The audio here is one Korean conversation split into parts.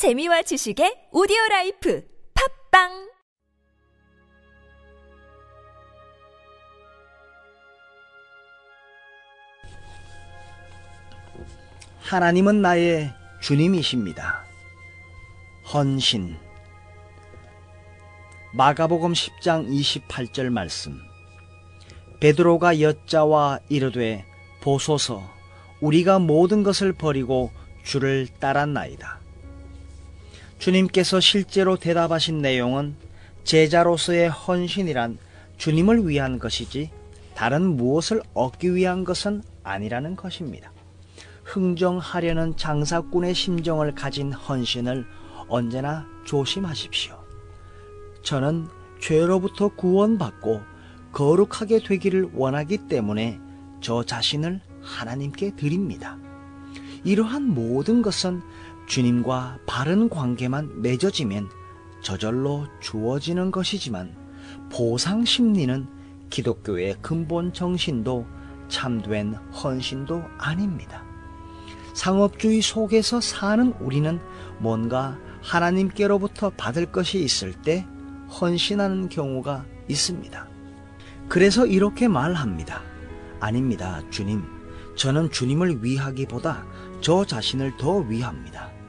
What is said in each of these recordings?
재미와 지식의 오디오 라이프 팟빵 하나님은 나의 주님이십니다. 헌신 마가복음 10장 28절 말씀 베드로가 여짜와 이르되 보소서 우리가 모든 것을 버리고 주를 따랐나이다. 주님께서 실제로 대답하신 내용은 제자로서의 헌신이란 주님을 위한 것이지 다른 무엇을 얻기 위한 것은 아니라는 것입니다. 흥정하려는 장사꾼의 심정을 가진 헌신을 언제나 조심하십시오. 저는 죄로부터 구원받고 거룩하게 되기를 원하기 때문에 저 자신을 하나님께 드립니다. 이러한 모든 것은 주님과 바른 관계만 맺어지면 저절로 주어지는 것이지만 보상 심리는 기독교의 근본 정신도 참된 헌신도 아닙니다. 상업주의 속에서 사는 우리는 뭔가 하나님께로부터 받을 것이 있을 때 헌신하는 경우가 있습니다. 그래서 이렇게 말합니다. 아닙니다, 주님. 저는 주님을 위하기보다 저 자신을 더 위합니다.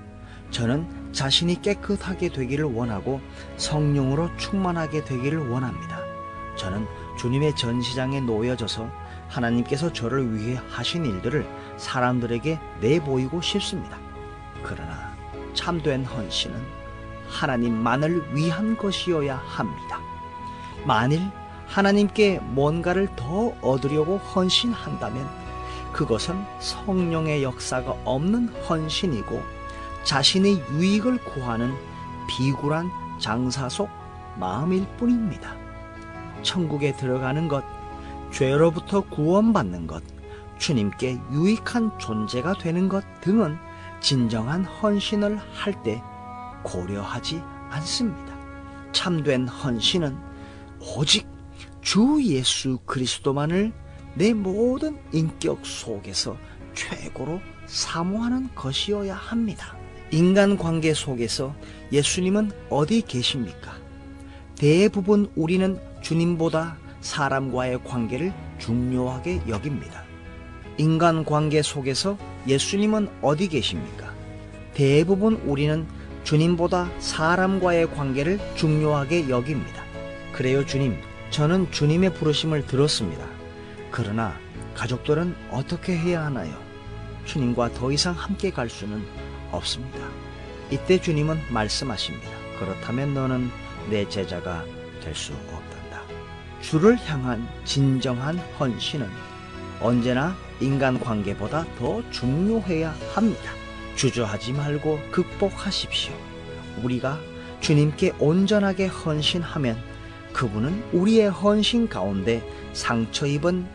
저는 자신이 깨끗하게 되기를 원하고 성령으로 충만하게 되기를 원합니다. 저는 주님의 전시장에 놓여져서 하나님께서 저를 위해 하신 일들을 사람들에게 내보이고 싶습니다. 그러나 참된 헌신은 하나님만을 위한 것이어야 합니다. 만일 하나님께 뭔가를 더 얻으려고 헌신한다면 그것은 성령의 역사가 없는 헌신이고 자신의 유익을 구하는 비굴한 장사 속 마음일 뿐입니다. 천국에 들어가는 것, 죄로부터 구원받는 것, 주님께 유익한 존재가 되는 것 등은 진정한 헌신을 할 때 고려하지 않습니다. 참된 헌신은 오직 주 예수 그리스도만을 내 모든 인격 속에서 최고로 사모하는 것이어야 합니다. 인간 관계 속에서 예수님은 어디 계십니까? 대부분 우리는 주님보다 사람과의 관계를 중요하게 여깁니다. 인간 관계 속에서 예수님은 어디 계십니까? 대부분 우리는 주님보다 사람과의 관계를 중요하게 여깁니다. 그래요, 주님. 저는 주님의 부르심을 들었습니다. 그러나 가족들은 어떻게 해야 하나요? 주님과 더 이상 함께 갈 수는 없습니다. 이때 주님은 말씀하십니다. 그렇다면 너는 내 제자가 될 수 없단다. 주를 향한 진정한 헌신은 언제나 인간 관계보다 더 중요해야 합니다. 주저하지 말고 극복하십시오. 우리가 주님께 온전하게 헌신하면 그분은 우리의 헌신 가운데 상처 입은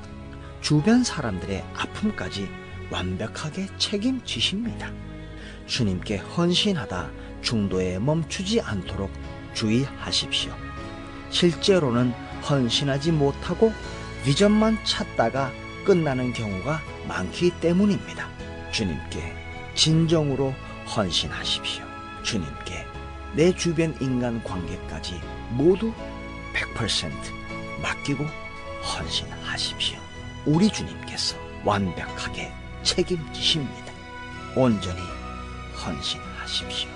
주변 사람들의 아픔까지 완벽하게 책임지십니다. 주님께 헌신하다 중도에 멈추지 않도록 주의하십시오. 실제로는 헌신하지 못하고 비전만 찾다가 끝나는 경우가 많기 때문입니다. 주님께 진정으로 헌신하십시오. 주님께 내 주변 인간 관계까지 모두 100% 맡기고 헌신하십시오. 우리 주님께서 완벽하게 책임지십니다. 온전히 헌신하십시오.